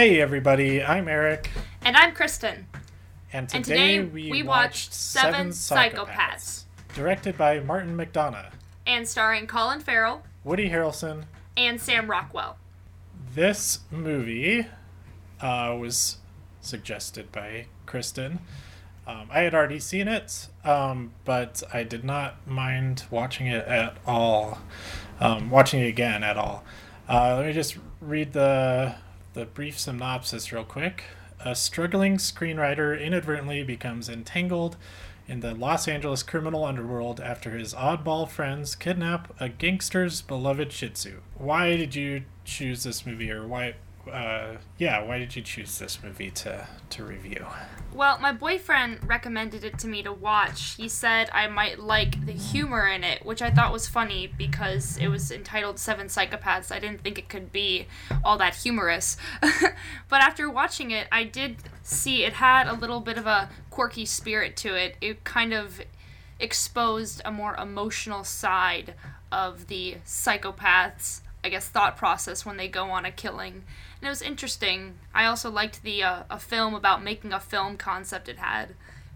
Hey everybody, I'm Erik. And I'm Kristen. And today, And today we, we, watched watched Seven Psychopaths, Psychopaths. directed by Martin McDonagh, And starring Colin Farrell Woody Harrelson. and Sam Rockwell. This movie uh, was suggested by Kristen. Um, I had already seen it, um, but I did not mind watching it at all. Um, watching it again at all. Uh, let me just read the the brief synopsis real quick. A struggling screenwriter inadvertently becomes entangled in the Los Angeles criminal underworld after his oddball friends kidnap a gangster's beloved Shih Tzu. Why did you choose this movie, or why? Uh, yeah, why did you choose this movie to to review? Well, my boyfriend recommended it to me to watch. He said I might like the humor in it, which I thought was funny because it was entitled Seven Psychopaths. I didn't think it could be all that humorous. but after watching it, I did see it had a little bit of a quirky spirit to it. It kind of exposed a more emotional side of the psychopaths, I guess, thought process when they go on a killing. And it was interesting. I also liked the uh, a film about making a film concept it had.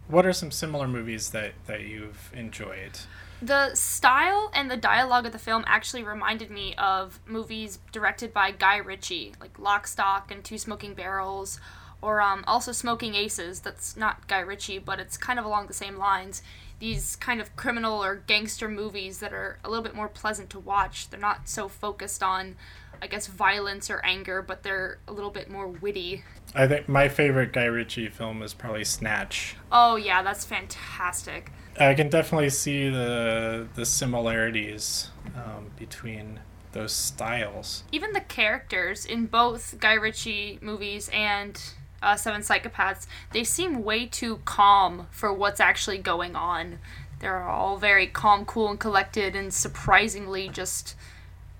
What are some similar movies that that you've enjoyed? The style and the dialogue of the film actually reminded me of movies directed by Guy Ritchie, like Lock, Stock, and Two Smoking Barrels, or um, also Smoking Aces. That's not Guy Ritchie, but it's kind of along the same lines. These kind of criminal or gangster movies that are a little bit more pleasant to watch. They're not so focused on, I guess, violence or anger, but they're a little bit more witty. I think my favorite Guy Ritchie film is probably Snatch. Oh, yeah, that's fantastic. I can definitely see the the similarities um, between those styles. even the characters in both Guy Ritchie movies and uh, Seven Psychopaths, they seem way too calm for what's actually going on. They're all very calm, cool, and collected, and surprisingly just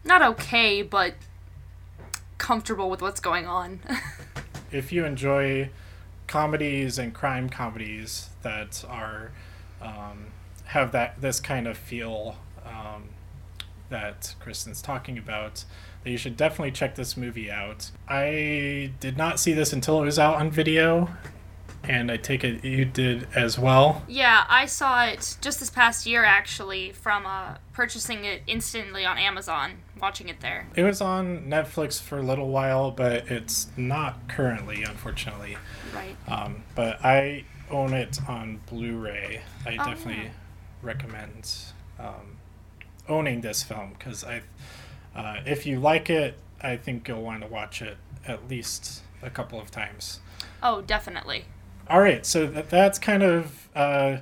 not okay, but comfortable with what's going on. If you enjoy comedies and crime comedies that are um, have that this kind of feel um, that Kristen's talking about, you should definitely check this movie out. I did not see this until it was out on video, and I take it you did as well. yeah, I saw it just this past year actually from uh, purchasing it instantly on Amazon, watching it there. It was on Netflix for a little while, but it's not currently, unfortunately. Right. Um, but I own it on Blu-ray. I Oh, definitely yeah. recommend um, owning this film because I, uh, if you like it, I think you'll want to watch it at least a couple of times. Oh, definitely. All right, so that, that's kind of a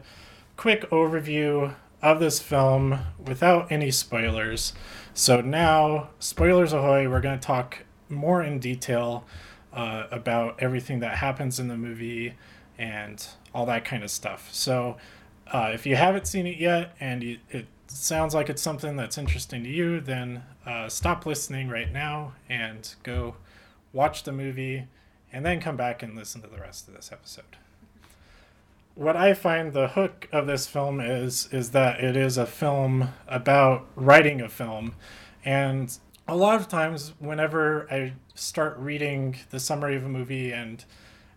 quick overview of this film without any spoilers. So now, spoilers ahoy! We're going to talk more in detail uh, about everything that happens in the movie and all that kind of stuff. So uh, if you haven't seen it yet and you, it sounds like it's something that's interesting to you, then uh, stop listening right now and go watch the movie and then come back and listen to the rest of this episode. What I find the hook of this film is is that it is a film about writing a film and a lot of times whenever I start reading the summary of a movie and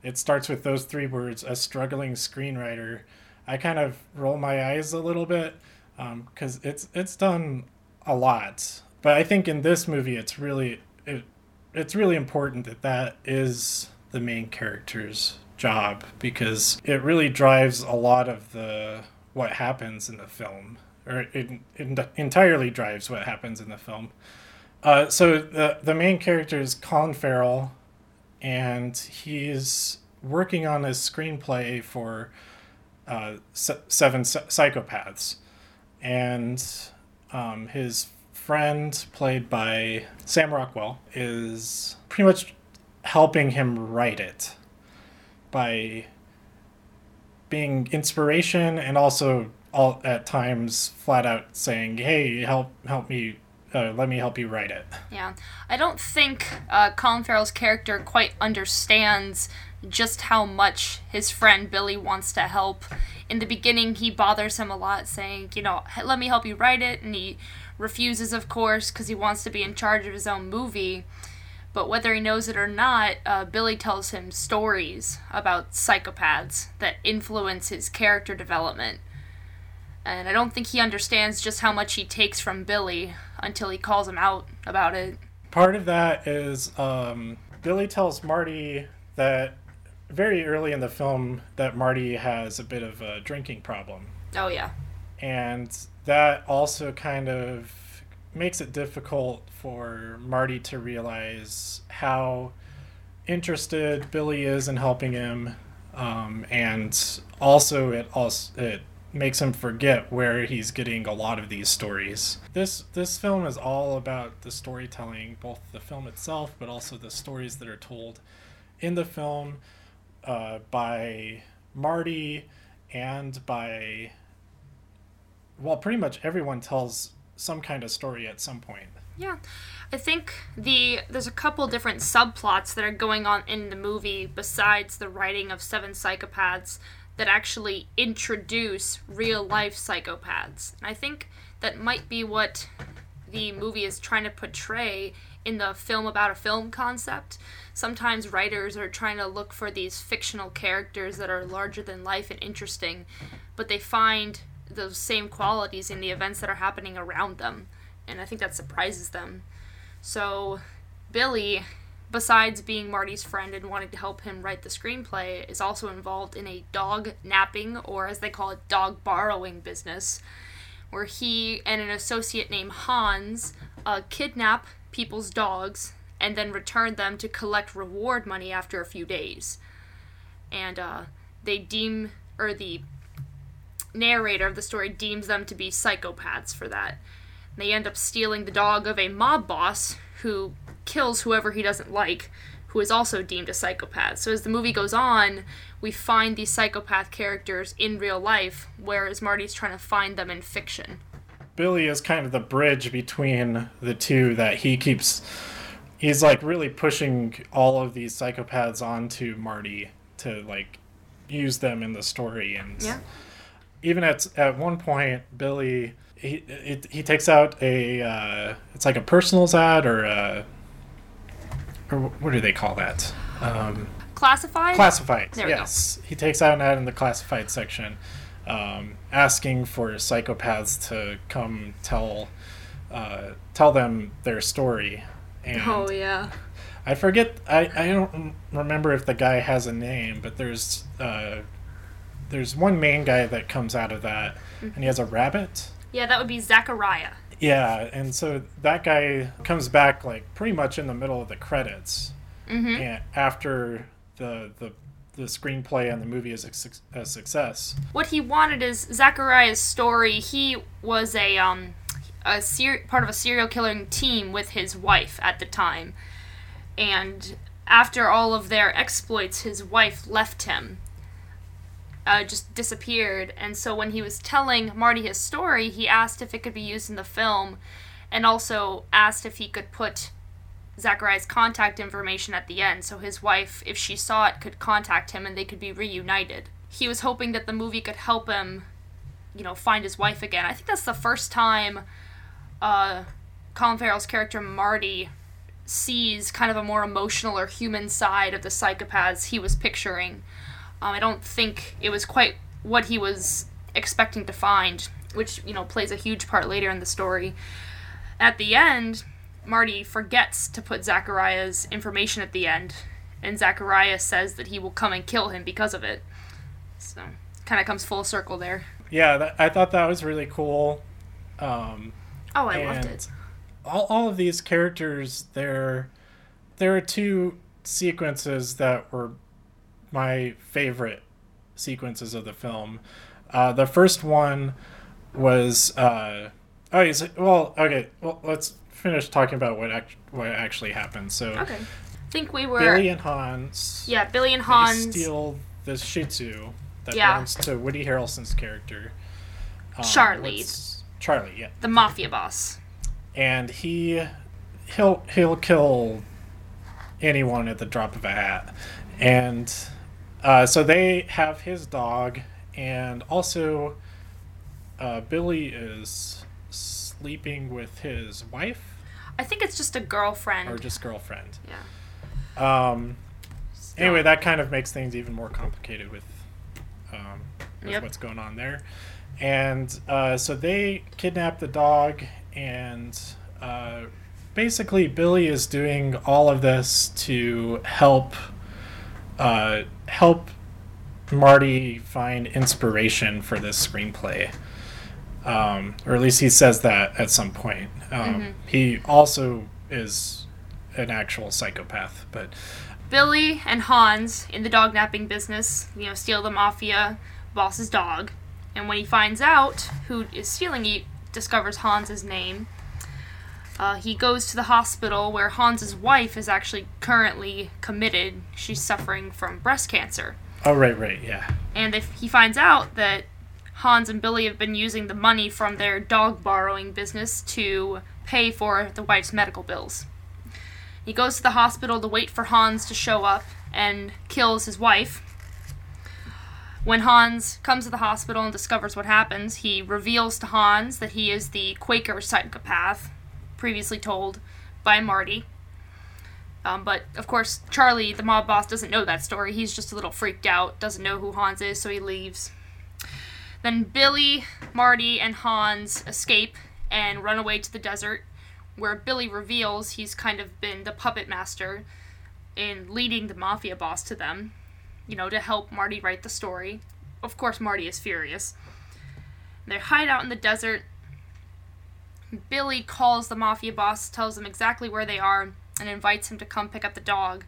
it starts with those three words a struggling screenwriter I kind of roll my eyes a little bit because it's it's done a lot. But I think in this movie it's really it, it's really important that that is the main character's job because it really drives a lot of the what happens in the film or it, it entirely drives what happens in the film. Uh, so the the main character is Colin Farrell and he's working on a screenplay for uh, Se- Seven Psy- Psychopaths and um, his friend played by Sam Rockwell is pretty much helping him write it by being inspiration and also all at times flat out saying hey help help me uh, let me help you write it. Yeah, I don't think uh, Colin Farrell's character quite understands just how much his friend Billy wants to help. In the beginning, he bothers him a lot, saying, you know, let me help you write it, and he refuses, of course, because he wants to be in charge of his own movie. But whether he knows it or not, uh, Billy tells him stories about psychopaths that influence his character development. And I don't think he understands just how much he takes from Billy until he calls him out about it. Part of that is um, Billy tells Marty that very early in the film that Marty has a bit of a drinking problem. Oh, yeah. And that also kind of makes it difficult for Marty to realize how interested Billy is in helping him. Um, and also it also it makes him forget where he's getting a lot of these stories. This this film is all about the storytelling, both the film itself, but also the stories that are told in the film uh, by Marty and by well, pretty much everyone tells some kind of story at some point. Yeah. I think the there's a couple different subplots that are going on in the movie besides the writing of seven psychopaths that actually introduce real life psychopaths. And I think that might be what the movie is trying to portray in the film about a film concept. Sometimes writers are trying to look for these fictional characters that are larger than life and interesting, but they find those same qualities in the events that are happening around them. And I think that surprises them. So, Billy, besides being Marty's friend and wanting to help him write the screenplay, is also involved in a dog napping, or as they call it, dog borrowing business, where he and an associate named Hans uh, kidnap people's dogs and then return them to collect reward money after a few days. And uh, they deem, or the narrator of the story deems them to be psychopaths for that. And They end up stealing the dog of a mob boss who kills whoever he doesn't like, who is also deemed a psychopath. So as the movie goes on, we find these psychopath characters in real life, whereas Marty's trying to find them in fiction. Billy is kind of the bridge between the two that he keeps he's like really pushing all of these psychopaths onto Marty to like use them in the story. And Yeah. even at at one point Billy he it, he takes out a uh, it's like a personals ad or a or what do they call that? Um, Classified? classified There yes. He takes out an ad in the classified section um, asking for psychopaths to come tell uh, tell them their story and oh, yeah. I forget. I, I don't remember if the guy has a name, but there's uh, there's one main guy that comes out of that, and he has a rabbit. Yeah, that would be Zachariah. Yeah, and so that guy comes back like pretty much in the middle of the credits, Mm-hmm. and after the the the screenplay and the movie is a, a success. what he wanted is Zachariah's story. He was a um a ser- part of a serial killing team with his wife at the time, and after all of their exploits, his wife left him. Uh, just disappeared, and so when he was telling Marty his story, he asked if it could be used in the film, and also asked if he could put Zachariah's contact information at the end, so his wife, if she saw it, could contact him and they could be reunited. He was hoping that the movie could help him, you know, find his wife again. I think that's the first time uh, Colin Farrell's character Marty sees kind of a more emotional or human side of the psychopaths he was picturing. Um, I don't think it was quite what he was expecting to find, which, you know, plays a huge part later in the story. At the end, Marty forgets to put Zachariah's information at the end, and Zachariah says that he will come and kill him because of it. So, kind of comes full circle there. Yeah, that, I thought that was really cool. Um, Oh, I loved it. all, all of these characters there there are two sequences that were my favorite sequences of the film uh, the first one was uh, oh well okay well let's finish talking about what act- what actually happened so Okay. I think we were. billy and hans yeah, Billy and Hans. steal this shih tzu that Yeah. belongs to woody harrelson's character um, Charlie. charlie yeah the mafia boss. and he he'll he'll kill anyone at the drop of a hat and uh, so they have his dog and also uh, billy is sleeping with his wife I think it's just a girlfriend. or just girlfriend. yeah. Um, anyway, that kind of makes things even more complicated with, um, with Yep. what's going on there. And uh, so they kidnap the dog, and uh, basically Billy is doing all of this to help uh, help Marty find inspiration for this screenplay. Um, or at least he says that at some point. Um, He also is an actual psychopath, but Billy and Hans in the dog napping business, you know, steal the mafia boss's dog. And when he finds out who is stealing it, discovers Hans's name. Uh, he goes to the hospital where Hans's wife is actually currently committed. She's suffering from breast cancer. oh right, right, yeah. And if he finds out that Hans and Billy have been using the money from their dog borrowing business to pay for the wife's medical bills. He goes to the hospital to wait for Hans to show up and kills his wife. When Hans comes to the hospital and discovers what happens, he reveals to Hans that he is the Quaker psychopath previously told by Marty. Um, but of course, Charlie, the mob boss, doesn't know that story. He's just a little freaked out, doesn't know who Hans is, so he leaves. Then Billy, Marty, and Hans escape and run away to the desert, where Billy reveals he's kind of been the puppet master in leading the mafia boss to them, you know, to help Marty write the story. Of course, Marty is furious. They hide out in the desert. Billy calls the mafia boss, tells him exactly where they are, and invites him to come pick up the dog.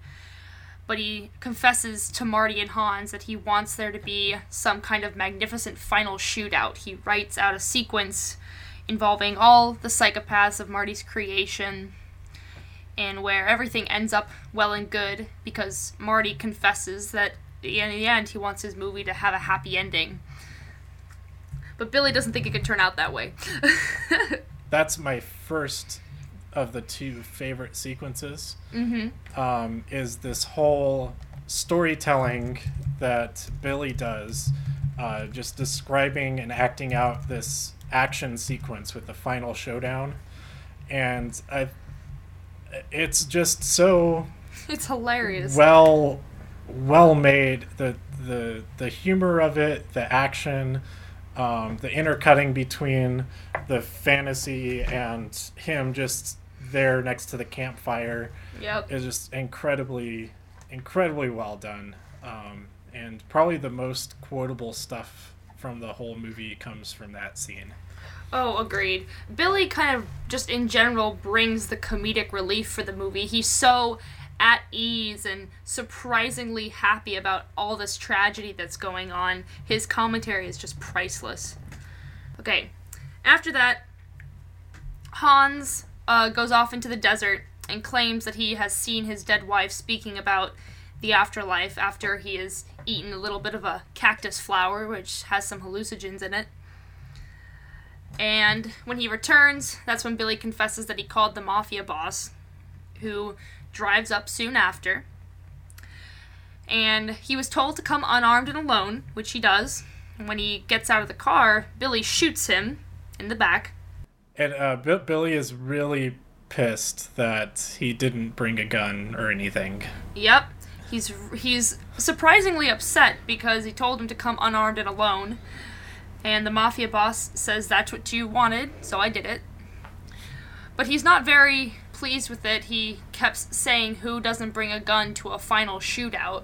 But he confesses to Marty and Hans that he wants there to be some kind of magnificent final shootout. He writes out a sequence involving all the psychopaths of Marty's creation, and where everything ends up well and good because Marty confesses that in the end he wants his movie to have a happy ending. But Billy doesn't think it could turn out that way. That's my first of the two favorite sequences. mm-hmm. Um, is this whole storytelling that Billy does, uh, just describing and acting out this action sequence with the final showdown, and I, it's just so It's hilarious. well well made the the the humor of it the action um, the intercutting between the fantasy and him just there next to the campfire yep. is just incredibly incredibly well done um, and probably the most quotable stuff from the whole movie comes from that scene Oh, agreed. Billy kind of just in general brings the comedic relief for the movie. He's so at ease and surprisingly happy about all this tragedy that's going on. His commentary is just priceless. Okay, after that, Hans uh, goes off into the desert and claims that he has seen his dead wife speaking about the afterlife after he has eaten a little bit of a cactus flower, which has some hallucinogens in it. And when he returns, that's when Billy confesses that he called the mafia boss, who drives up soon after. And he was told to come unarmed and alone, which he does. And when he gets out of the car, Billy shoots him in the back. And uh, Bi- billy is really pissed that he didn't bring a gun or anything Yep. He's he's surprisingly upset because he told him to come unarmed and alone. And the mafia boss says that's what you wanted, so I did it. But he's not very pleased with it. He kept saying who doesn't bring a gun to a final shootout.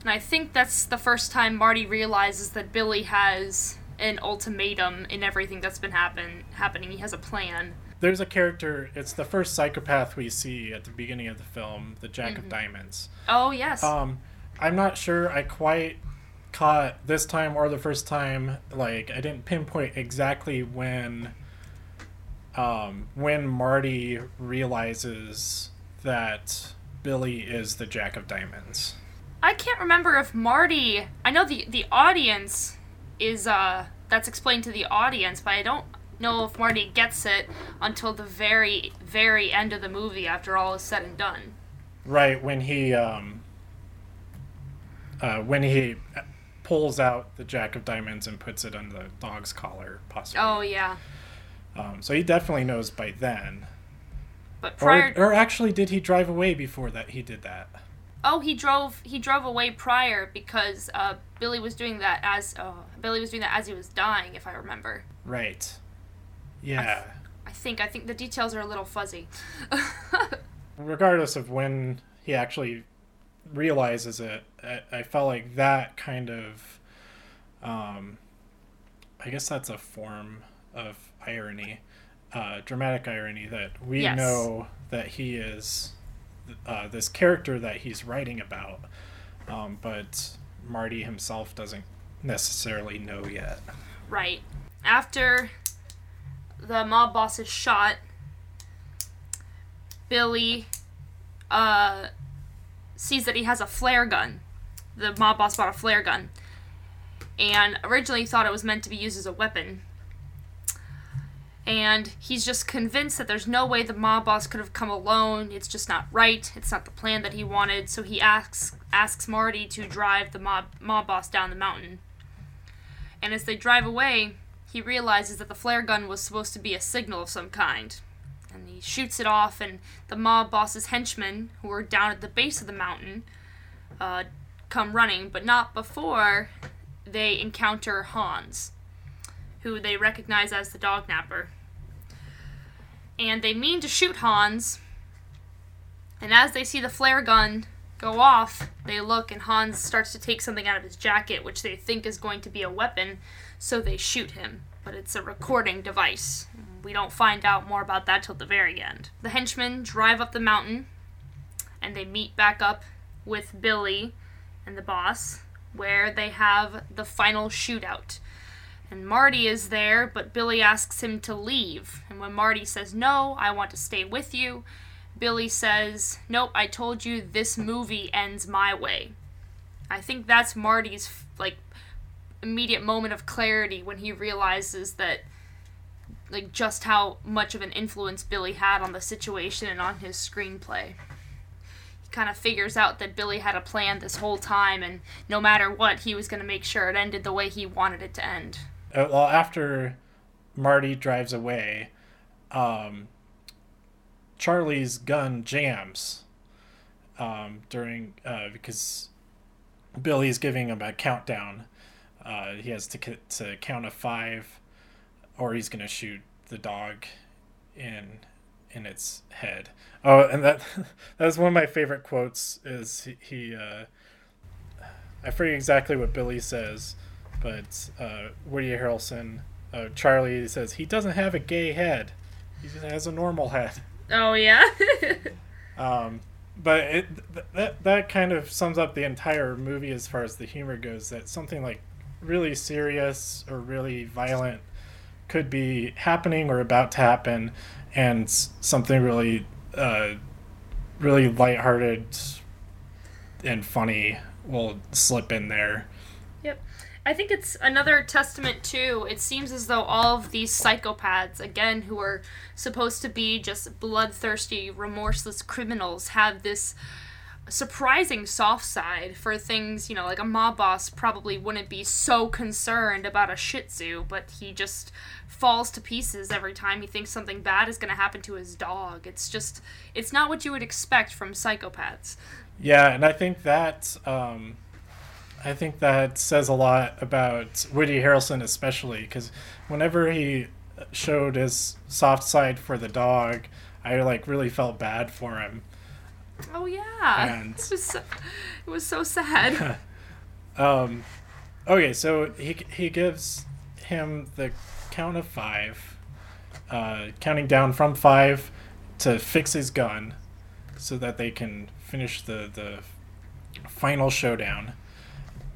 And I think that's the first time Marty realizes that Billy has an ultimatum in everything that's been happen happening. He has a plan. there's a character it's the first psychopath we see at the beginning of the film the jack of diamonds Oh yes. um i'm not sure i quite caught this time or the first time like i didn't pinpoint exactly when um when marty realizes that billy is the jack of diamonds I can't remember if Marty. I know the the audience is uh that's explained to the audience, but I don't know if Marty gets it until the very very end of the movie after all is said and done. right when he um uh when he pulls out the jack of diamonds and puts it on the dog's collar possibly Oh yeah. Um, so he definitely knows by then. But prior, or, or actually, did he drive away before that? He did that. Oh, he drove he drove away prior because uh, Billy was doing that as uh, Billy was doing that as he was dying, if I remember. Right. Yeah. I think I think the details are a little fuzzy. Regardless of when he actually realizes it, I, I felt like that kind of, um, I guess that's a form of irony, uh, dramatic irony that we Yes. know that he is uh, this character that he's writing about, um, but Marty himself doesn't necessarily know yet. Right. After the mob boss is shot, Billy uh, sees that he has a flare gun. The mob boss bought a flare gun. And originally thought it was meant to be used as a weapon. And he's just convinced that there's no way the mob boss could have come alone. It's just not right. It's not the plan that he wanted. So he asks asks Marty to drive the mob mob boss down the mountain. And as they drive away, he realizes that the flare gun was supposed to be a signal of some kind. And he shoots it off, and the mob boss's henchmen, who are down at the base of the mountain, uh, come running, but not before they encounter Hans, who they recognize as the dog napper. And they mean to shoot Hans, and as they see the flare gun go off, they look, and Hans starts to take something out of his jacket, which they think is going to be a weapon, so they shoot him. But it's a recording device. We don't find out more about that till the very end. The henchmen drive up the mountain, and they meet back up with Billy and the boss, where they have the final shootout. And Marty is there, but Billy asks him to leave. And when Marty says, No, I want to stay with you, Billy says, Nope, I told you this movie ends my way. I think that's Marty's, like, immediate moment of clarity when he realizes that, like, just how much of an influence Billy had on the situation and on his screenplay. He kind of figures out that Billy had a plan this whole time, and no matter what, he was going to make sure it ended the way he wanted it to end. Uh, well, after Marty drives away, um, Charlie's gun jams um, during uh, because Billy's giving him a countdown. Uh, he has to to count a five, or he's gonna shoot the dog in in its head. Oh, and that that was one of my favorite quotes. Is he? he uh, I forget exactly what Billy says, but uh, Woody Harrelson, uh, Charlie says he doesn't have a gay head. He just has a normal head. Oh, yeah? Um, but it th- that that kind of sums up the entire movie as far as the humor goes. That something like really serious or really violent could be happening or about to happen, and something really, uh, really lighthearted and funny will slip in there. Yep. I think it's another testament too. It seems as though all of these psychopaths, again, who are supposed to be just bloodthirsty, remorseless criminals, have this surprising soft side for things, you know, like a mob boss probably wouldn't be so concerned about a shih tzu, but he just falls to pieces every time he thinks something bad is going to happen to his dog. It's just, it's not what you would expect from psychopaths. Yeah, and I think that um, I think that says a lot about Woody Harrelson, especially because whenever he showed his soft side for the dog, I like really felt bad for him. Oh yeah, And- it was so, it was so sad. Um, okay, so he he gives him the count of five, uh, counting down from five to fix his gun, so that they can finish the the final showdown,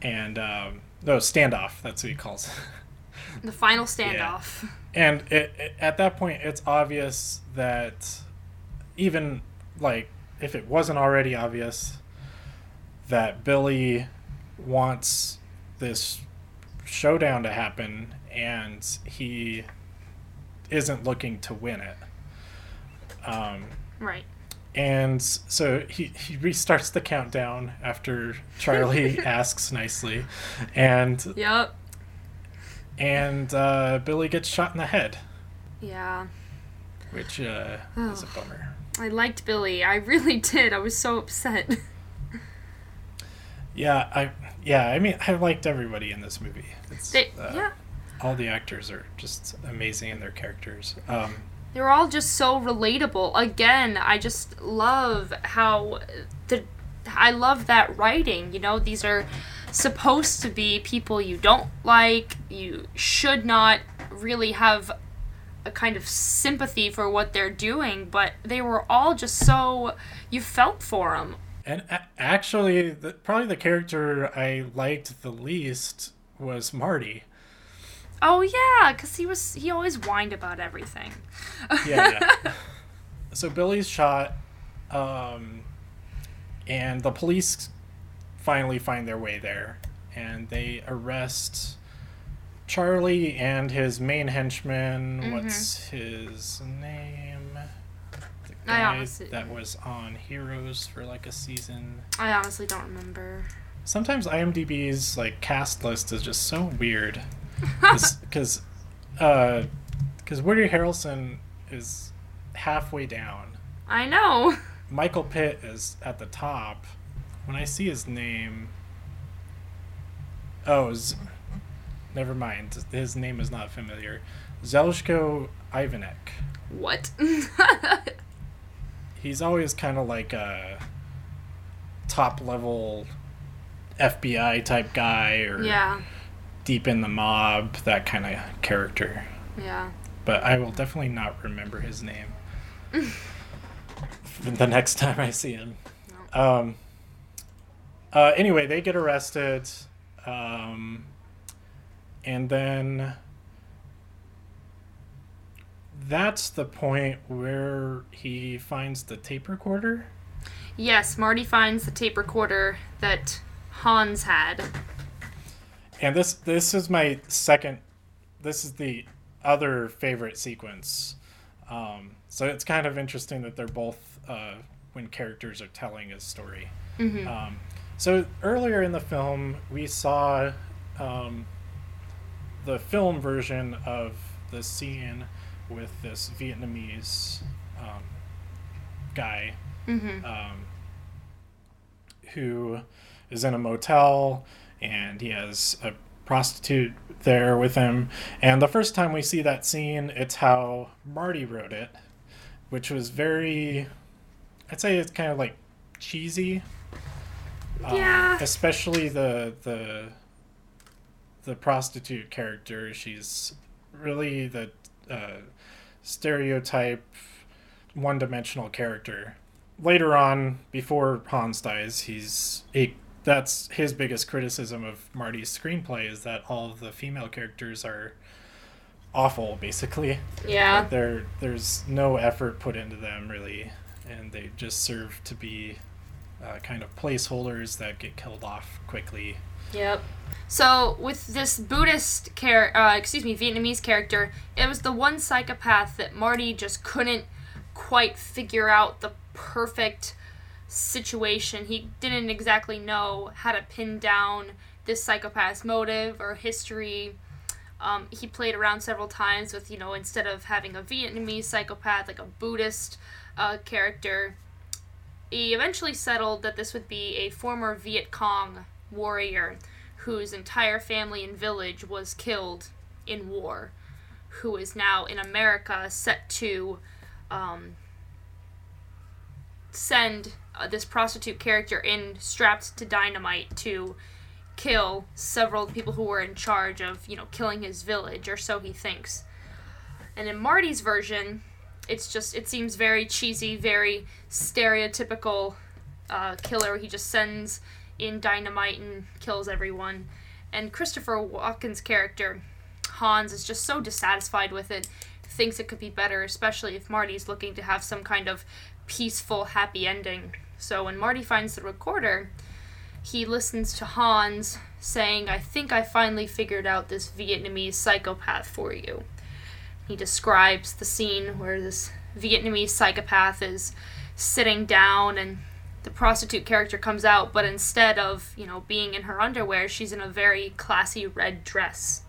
and um, no standoff. That's what he calls. it. the final standoff. And it, it, at that point, it's obvious that even like if it wasn't already obvious that Billy wants this showdown to happen and he isn't looking to win it. Um, Right. And so he, he restarts the countdown after Charlie asks nicely, and Yep. and uh, Billy gets shot in the head. Yeah. which uh, is a bummer. I liked Billy. I really did. I was so upset. Yeah, I yeah, I mean, I liked everybody in this movie. It's, They, uh, yeah. all the actors are just amazing in their characters. Um, They're all just so relatable. Again, I just love how the I love that writing. You know, these are supposed to be people you don't like. You should not really have a kind of sympathy for what they're doing, but they were all just so you felt for them. and actually, the, probably the character I liked the least was Marty. Oh yeah, cuz he was he always whined about everything. Yeah, yeah. so Billy's shot, um, and the police finally find their way there, and they arrest Charlie and his main henchman. Mm-hmm. What's his name? The I guy honestly- that was on Heroes for like a season. I honestly don't remember. Sometimes IMDb's like cast list is just so weird, because because uh, Woody Harrelson is halfway down. I know. Michael Pitt is at the top. When I see his name, oh, Z- never mind. His name is not familiar. Zeljko Ivanek. What? He's always kind of like a top level FBI type guy or yeah. Deep in the mob, that kind of character. Yeah. But I will definitely not remember his name the next time I see him. Um, uh, anyway, they get arrested. Um, and then that's the point where he finds the tape recorder. Yes, Marty finds the tape recorder that Hans had. And this this is my second. This is the other favorite sequence. Um, so it's kind of interesting that they're both uh, when characters are telling a story. Um, so earlier in the film, we saw um, the film version of the scene with this Vietnamese um, guy um, who is in a motel and he has a prostitute there with him. And the first time we see that scene, it's how Marty wrote it, which was very, I'd say it's kind of like cheesy. Um, Yeah. especially the the the prostitute character. She's really the uh, stereotype, one-dimensional character. Later on, before Hans dies, he's he, that's his biggest criticism of Marty's screenplay is that all of the female characters are awful, basically. Yeah. There, there's no effort put into them really, and they just serve to be uh, kind of placeholders that get killed off quickly. Yep. So with this Buddhist character, uh, excuse me, Vietnamese character, it was the one psychopath that Marty just couldn't quite figure out the perfect situation. He didn't exactly know how to pin down this psychopath's motive or history. Um, he played around several times with, you know, instead of having a Vietnamese psychopath, like a Buddhist uh, character, he eventually settled that this would be a former Viet Cong warrior whose entire family and village was killed in war, who is now in America set to um, send uh, this prostitute character in strapped to dynamite to kill several people who were in charge of, you know, killing his village, or so he thinks. And in Marty's version, it's just it seems very cheesy, very stereotypical uh, killer. He just sends in dynamite and kills everyone. And Christopher Walken's character, Hans, is just so dissatisfied with it, thinks it could be better, especially if Marty's looking to have some kind of peaceful, happy ending. So when Marty finds the recorder, he listens to Hans saying, I think I finally figured out this Vietnamese psychopath for you. He describes the scene where this Vietnamese psychopath is sitting down and the prostitute character comes out, but instead of, you know, being in her underwear, she's in a very classy red dress.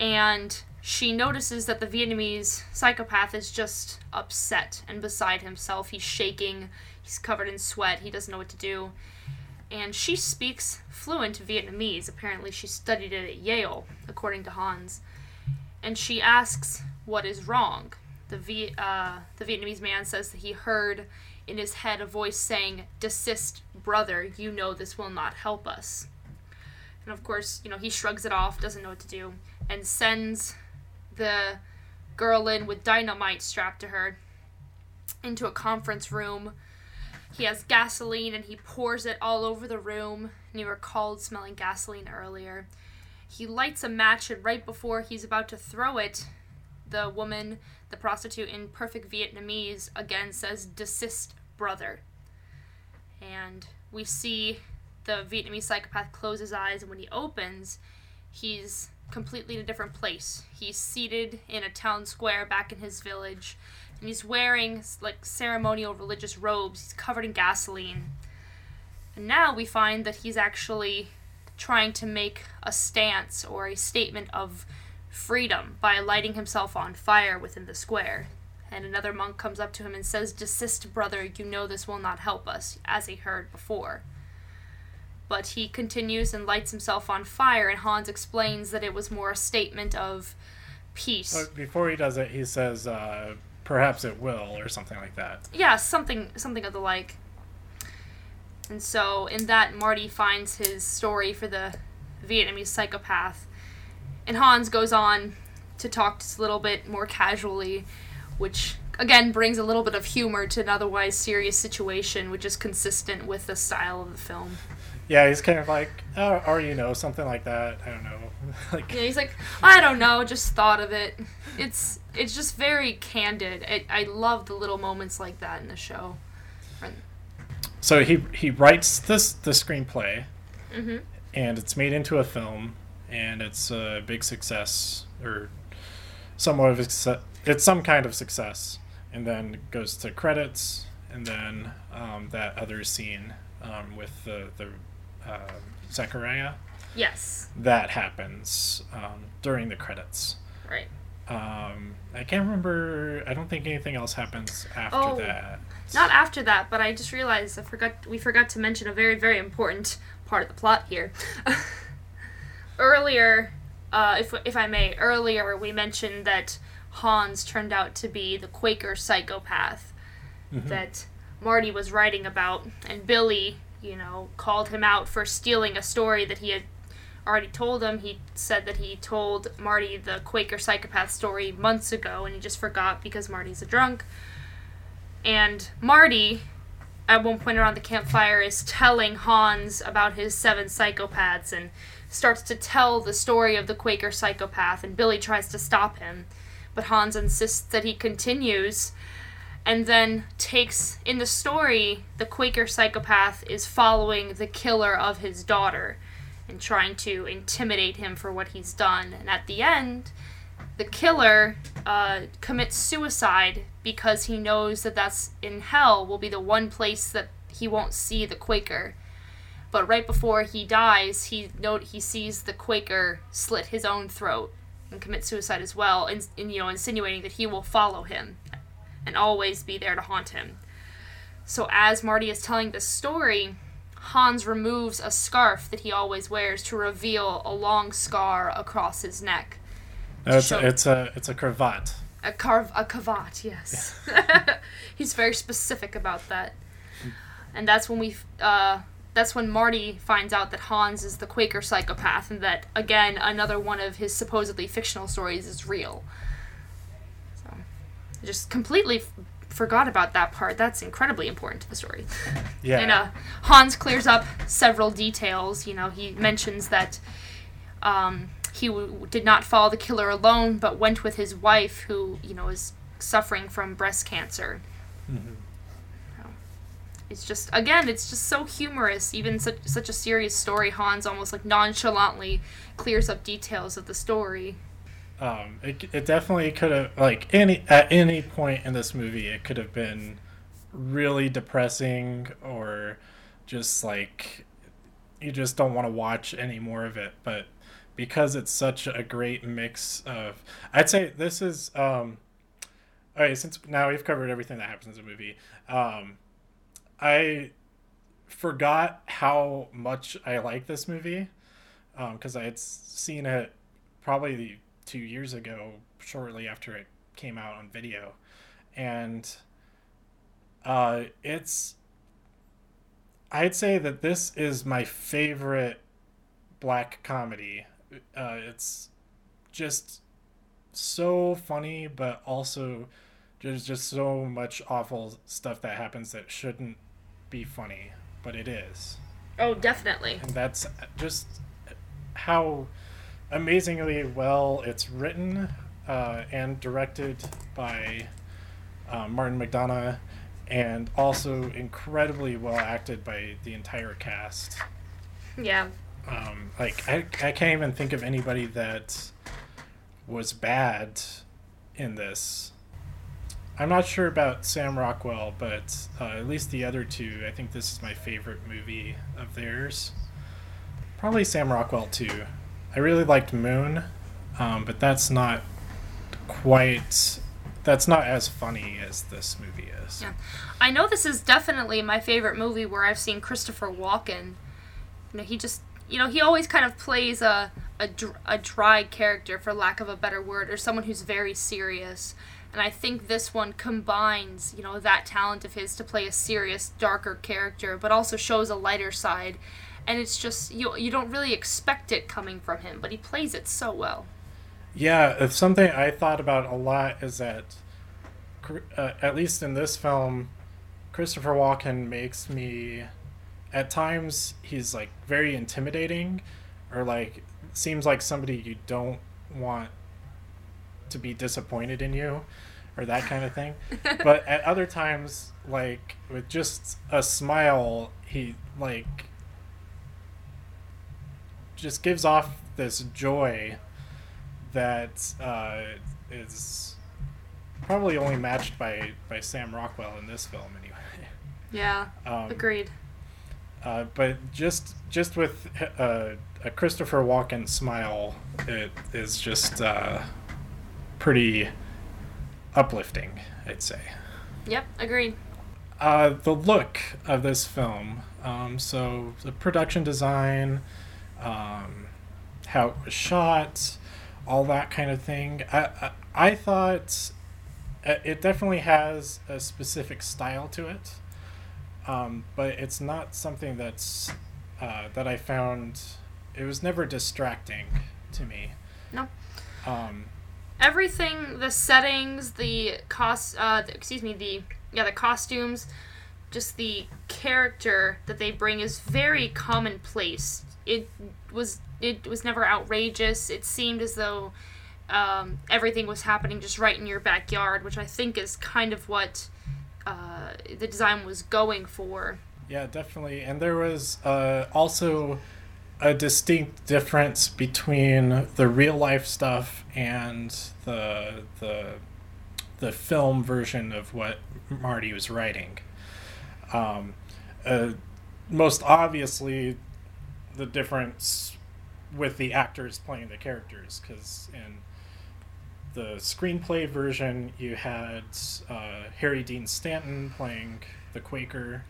And she notices that the Vietnamese psychopath is just upset and beside himself. He's shaking, he's covered in sweat, he doesn't know what to do. And she speaks fluent Vietnamese. Apparently, she studied it at Yale, according to Hans. And she asks what is wrong. The, v- uh, the Vietnamese man says that he heard in his head a voice saying, Desist, brother, you know this will not help us. And of course, you know, he shrugs it off, doesn't know what to do, and sends the girl in with dynamite strapped to her into a conference room. He has gasoline and he pours it all over the room. And you recalled smelling gasoline earlier. He lights a match, and right before he's about to throw it, the woman, the prostitute in perfect Vietnamese, again says, Desist, brother. And we see the Vietnamese psychopath close his eyes, and when he opens, he's completely in a different place. He's seated in a town square back in his village, and he's wearing like ceremonial religious robes. He's covered in gasoline. And now we find that he's actually trying to make a stance or a statement of freedom by lighting himself on fire within the square. And another monk comes up to him and says, Desist, brother, you know this will not help us, as he heard before but he continues and lights himself on fire, and Hans explains that it was more a statement of peace. But before he does it, he says, uh, "Perhaps it will," or something like that. Yeah, something something of the like. And so, in that, Marty finds his story for the Vietnamese psychopath, and Hans goes on to talk just a little bit more casually, which again brings a little bit of humor to an otherwise serious situation, which is consistent with the style of the film. Yeah, he's kind of like, oh, or you know, something like that. I don't know. like, Yeah, he's like, I don't know, just thought of it. It's it's just very candid. It, I love the little moments like that in the show. so he he writes this the screenplay, hmm and it's made into a film, and it's a big success or somewhat of a, it's some kind of success, and then goes to credits, and then um, that other scene um, with the the uh, Zachariah Yes, that happens um, during the credits. right. Um, I can't remember. I don't think anything else happens after Oh. that. Not after that, but I just realized I forgot. We forgot to mention a very very important part of the plot here. earlier, uh, if if I may, earlier we mentioned that Hans turned out to be the Quaker psychopath Mhm. that Marty was writing about, and Billy, you know, called him out for stealing a story that he had already told him. He said that he told Marty the Quaker psychopath story months ago, and he just forgot because Marty's a drunk. And Marty, at one point around the campfire, is telling Hans about his seven psychopaths and starts to tell the story of the Quaker psychopath, and Billy tries to stop him. But Hans insists that he continues and then takes in the story the Quaker psychopath is following the killer of his daughter and trying to intimidate him for what he's done. And at the end, the killer uh, commits suicide because he knows that that's in hell will be the one place that he won't see the Quaker. But right before he dies, he note he sees the Quaker slit his own throat and commit suicide as well, and, and you know insinuating that he will follow him and always be there to haunt him. So as Marty is telling this story, Hans removes a scarf that he always wears to reveal a long scar across his neck. No, it's, a, it's a it's a cravat. A carve a cravat, yes. He's very specific about that. And that's when we uh that's when Marty finds out that Hans is the Quaker psychopath and that again another one of his supposedly fictional stories is real. So I just completely f- forgot about that part. That's incredibly important to the story. Yeah. And uh, Hans clears up several details. You know, he mentions that um, he w- did not follow the killer alone, but went with his wife, who you know is suffering from breast cancer. Mhm. It's just again, it's just so humorous. Even such such a serious story, Hans almost like nonchalantly clears up details of the story. Um, it, it definitely could have like any at any point in this movie it could have been really depressing or just like you just don't want to watch any more of it but because it's such a great mix of. I'd say this is. Um, all right, since now we've covered everything that happens in the movie, um, I forgot how much I like this movie because um, I had seen it probably two years ago, shortly after it came out on video, and uh, it's. I'd say that this is my favorite black comedy. Uh, it's just so funny, but also there's just so much awful stuff that happens that shouldn't be funny, but it is. Oh, definitely. And that's just how amazingly well it's written uh, and directed by uh, Martin McDonagh, and also incredibly well acted by the entire cast. Yeah. Um, like I, I can't even think of anybody that was bad in this. I'm not sure about Sam Rockwell, but uh, at least the other two, I think this is my favorite movie of theirs. Probably Sam Rockwell too. I really liked Moon, um, but that's not quite. That's not as funny as this movie is. Yeah, I know this is definitely my favorite movie where I've seen Christopher Walken. You know, he just you know he always kind of plays a a, dr- a dry character for lack of a better word or someone who's very serious and I think this one combines, you know, that talent of his to play a serious, darker character, but also shows a lighter side. And it's just you you don't really expect it coming from him, but he plays it so well. Yeah, it's something I thought about a lot is that, uh, at least in this film, Christopher Walken makes me, at times he's like very intimidating, or like seems like somebody you don't want to be disappointed in you or that kind of thing. but at other times, like with just a smile, he like just gives off this joy that uh, is probably only matched by by Sam Rockwell in this film, anyway. Yeah, um, agreed. Uh, but just just with uh, a Christopher Walken smile, it is just uh, pretty uplifting, I'd say. Yep, agreed. Uh, the look of this film, um, so the production design, um, how it was shot, all that kind of thing. I, I, I thought it definitely has a specific style to it, um, but it's not something that's uh, that I found. It was never distracting to me. No. Um, everything the settings the cost uh excuse me the yeah the costumes just the character that they bring is very commonplace. It was it was never outrageous. It seemed as though um, everything was happening just right in your backyard which i think is kind of what uh, the design was going for. Yeah definitely. And there was uh, also a distinct difference between the real life stuff and the the the film version of what Marty was writing. Um, uh, most obviously, the difference with the actors playing the characters, because in the screenplay version, you had uh, Harry Dean Stanton playing the Quaker,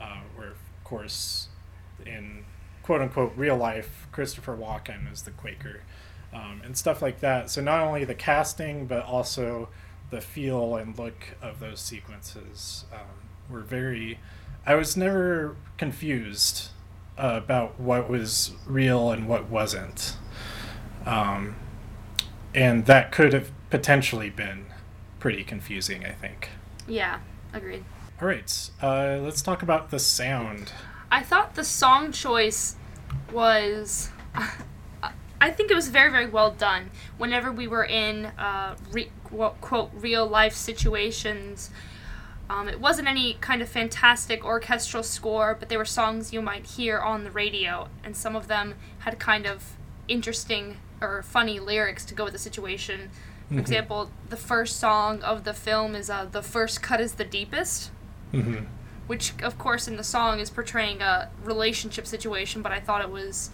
uh, where, of course, in quote unquote real life, Christopher Walken is the Quaker, um, and stuff like that. So not only the casting, but also the feel and look of those sequences um, were very. I was never confused uh, about what was real and what wasn't. Um, and that could have potentially been pretty confusing, I think. Yeah, agreed. All right, uh, let's talk about the sound. I thought the song choice was. I think it was very, very well done. Whenever we were in uh, re- quote real life situations, um, it wasn't any kind of fantastic orchestral score, but they were songs you might hear on the radio, and some of them had kind of interesting or funny lyrics to go with the situation. For mm-hmm. example, the first song of the film is uh, "The First Cut Is the Deepest." Mm-hmm which of course in the song is portraying a relationship situation but i thought it was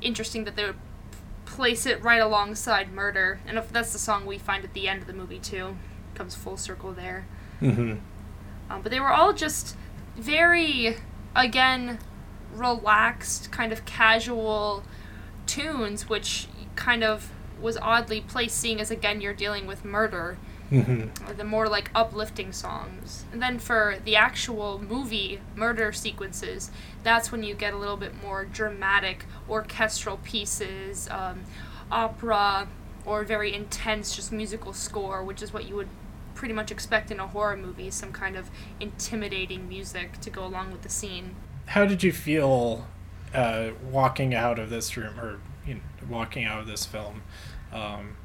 interesting that they would place it right alongside Murder, and if that's the song we find at the end of the movie too, comes full circle there. Mm-hmm. Um, but they were all just very, again, relaxed, kind of casual tunes, which kind of was oddly placed, seeing as again you're dealing with murder. Mm-hmm. The more like uplifting songs. And then for the actual movie murder sequences, that's when you get a little bit more dramatic orchestral pieces, um, opera, or very intense just musical score, which is what you would pretty much expect in a horror movie some kind of intimidating music to go along with the scene. How did you feel uh, walking out of this room or you know, walking out of this film, um,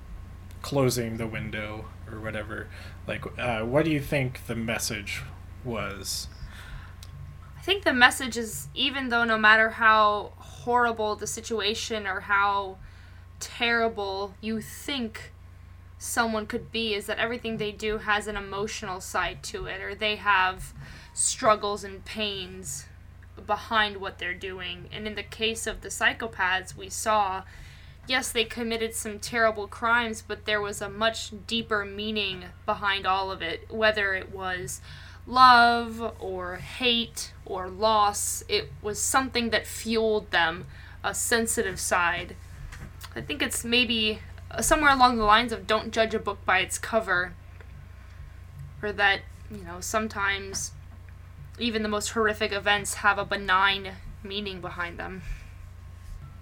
closing the window or whatever? Like, uh, what do you think the message was? I think the message is even though no matter how horrible the situation or how terrible you think someone could be is that everything they do has an emotional side to it or they have struggles and pains behind what they're doing. And in the case of the psychopaths we saw, yes, they committed some terrible crimes, but there was a much deeper meaning behind all of it, whether it was love or hate or loss. It was something that fueled them, a sensitive side. I think it's maybe uh, somewhere along the lines of don't judge a book by its cover. Or that, you know, sometimes even the most horrific events have a benign meaning behind them.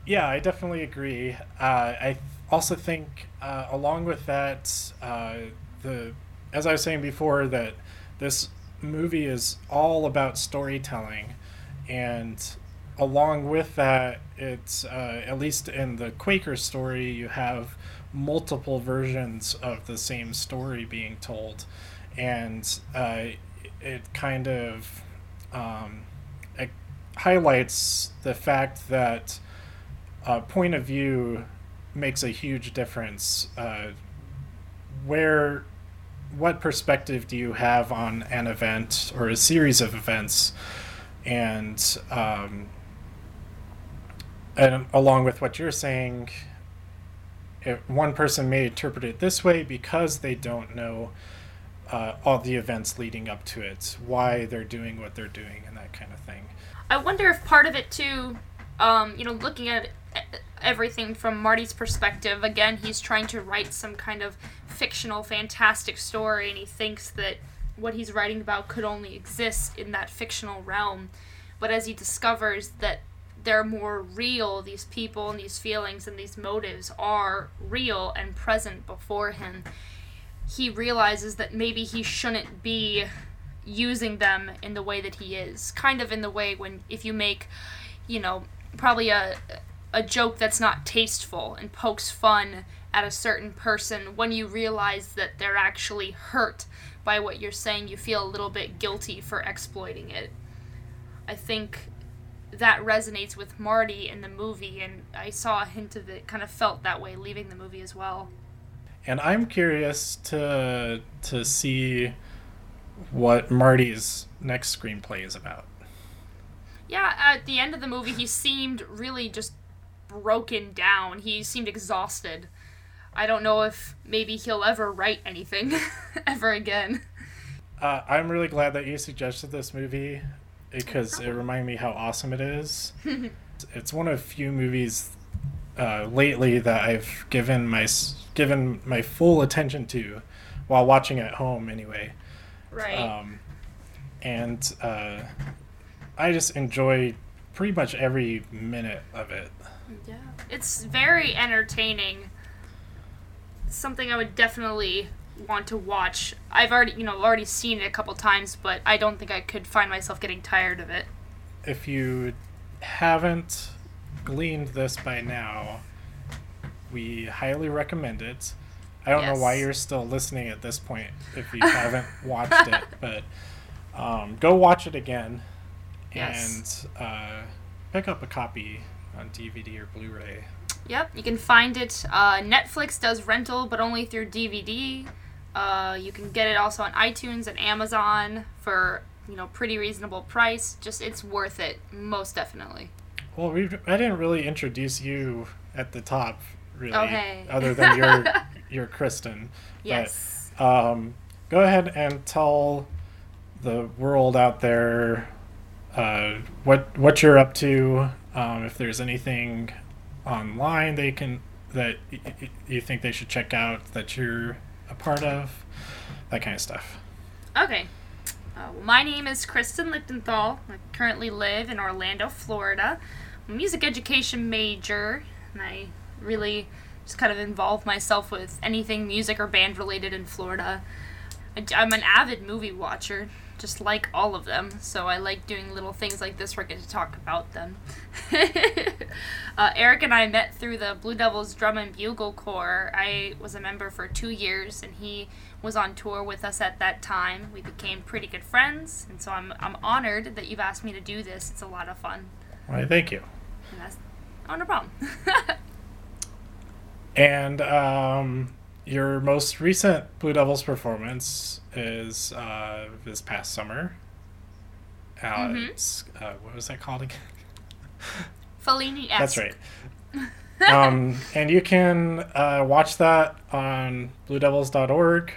Yeah, I definitely agree. Uh, I also think, uh, along with that, uh, the as I was saying before, that this movie is all about storytelling, and along with that, it's uh, at least in the Quaker story, you have multiple versions of the same story being told, and uh, it kind of um, it highlights the fact that uh, point of view makes a huge difference. Uh, where, what perspective do you have on an event or a series of events, and um, and along with what you're saying, one person may interpret it this way because they don't know uh, all the events leading up to it, why they're doing what they're doing, and that kind of thing. I wonder if part of it too, um, you know, looking at everything from Marty's perspective, again, he's trying to write some kind of fictional, fantastic story, and he thinks that what he's writing about could only exist in that fictional realm. But as he discovers that they're more real, these people and these feelings and these motives are real and present before him, he realizes that maybe he shouldn't be using them in the way that he is. Kind of in the way when if you make, you know, probably a a joke that's not tasteful and pokes fun at a certain person when you realize that they're actually hurt by what you're saying, you feel a little bit guilty for exploiting it. I think that resonates with Marty in the movie, and I saw a hint of it kind of felt that way leaving the movie as well. And I'm curious to to see what Marty's next screenplay is about. Yeah, at the end of the movie, he seemed really just broken down. He seemed exhausted. I don't know if maybe he'll ever write anything ever again. Uh, I'm really glad that you suggested this movie because it reminded me how awesome it is. it's one of few movies uh, lately that I've given my given my full attention to while watching at home anyway. Right. Um, and uh, I just enjoy pretty much every minute of it. Yeah. It's very entertaining. Something I would definitely want to watch. I've already, you know, already seen it a couple times, but I don't think I could find myself getting tired of it. If you haven't gleaned this by now, we highly recommend it. I don't know why you're still listening at this point if you haven't watched it, but um, go watch it again Yes. and uh, pick up a copy on DVD or Blu-ray. Yep, you can find it. Uh, Netflix does rental, but only through DVD. Uh, you can get it also on iTunes and Amazon for you know pretty reasonable price. Just it's worth it, most definitely. Well, we I didn't really introduce you at the top, really, Okay. other than your your Kristen. Yes. Um, go ahead and tell the world out there uh, what what you're up to. Um, if there's anything online they can that you think they should check out that you're a part of, that kind of stuff. Okay. Uh, well, my name is Kristen Lichtenthal. I currently live in Orlando, Florida. I'm a music education major, and I really just kind of involve myself with anything music or band related in Florida. I, am an avid movie watcher, just like all of them, so I like doing little things like this where I get to talk about them. uh, Erik and I met through the Blue Devils Drum and Bugle Corps. I was a member for two years, and he was on tour with us at that time. We became pretty good friends, and so I'm, I'm honored that you've asked me to do this. It's a lot of fun. Why, thank you. And that's, oh, no problem. And um, your most recent Blue Devils performance is uh, this past summer. Uh, Mhm. it's, uh, what was that called again? Fellini That's right. um, and you can uh, watch that on bluedevils.org,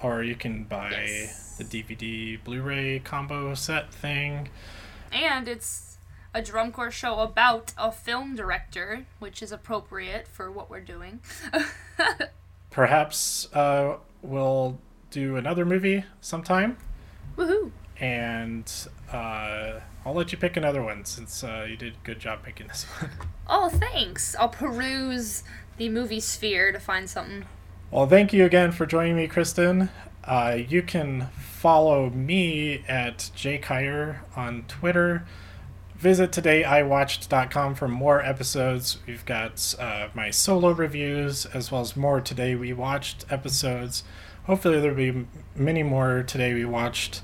or you can buy Yes. the DVD Blu-ray combo set thing. And it's a drum corps show about a film director, which is appropriate for what we're doing. Perhaps uh, we'll do another movie sometime, Woohoo! and uh, I'll let you pick another one since uh, you did a good job picking this one. Oh, thanks. I'll peruse the movie sphere to find something. Well, thank you again for joining me, Kristen. Uh, you can follow me at jkyer on Twitter. Visit todayiwatched.com for more episodes. We've got uh, my solo reviews as well as more Today We Watched episodes. Hopefully, there'll be many more Today We Watched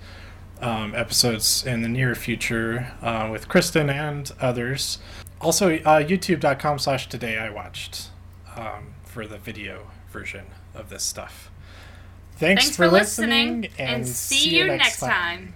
um, episodes in the near future uh, with Kristen and others. Also, uh, youtube.com slash today I watched um, for the video version of this stuff. Thanks, Thanks for listening, and see you next time.